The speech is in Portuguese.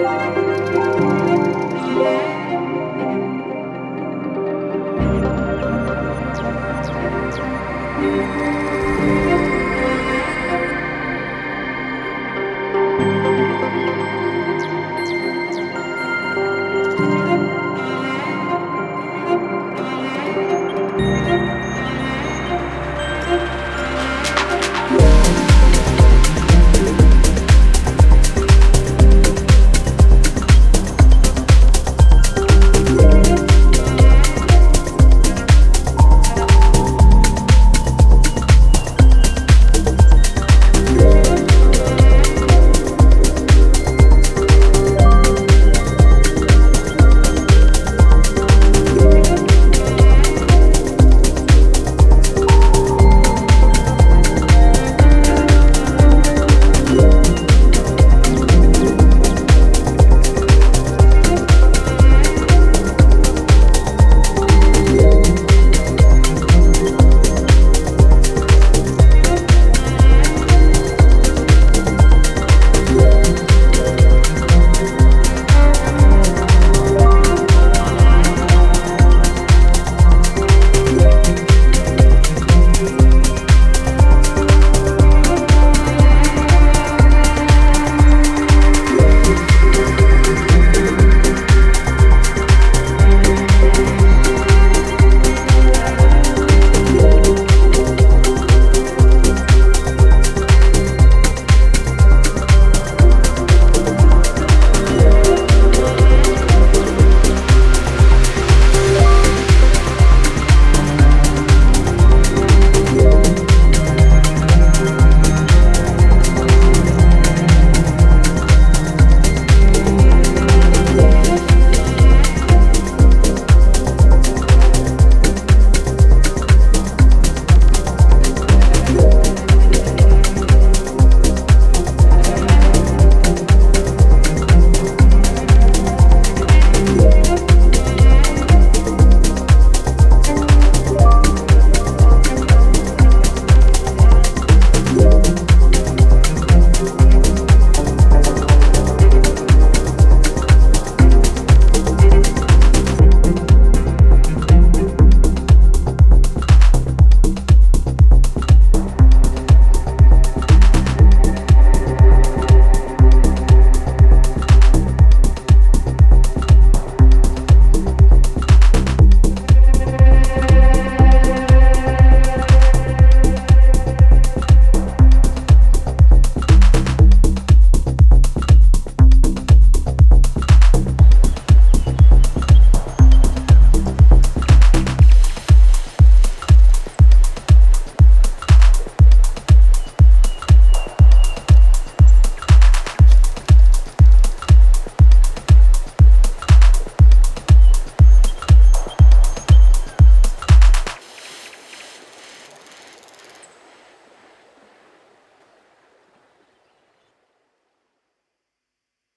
Música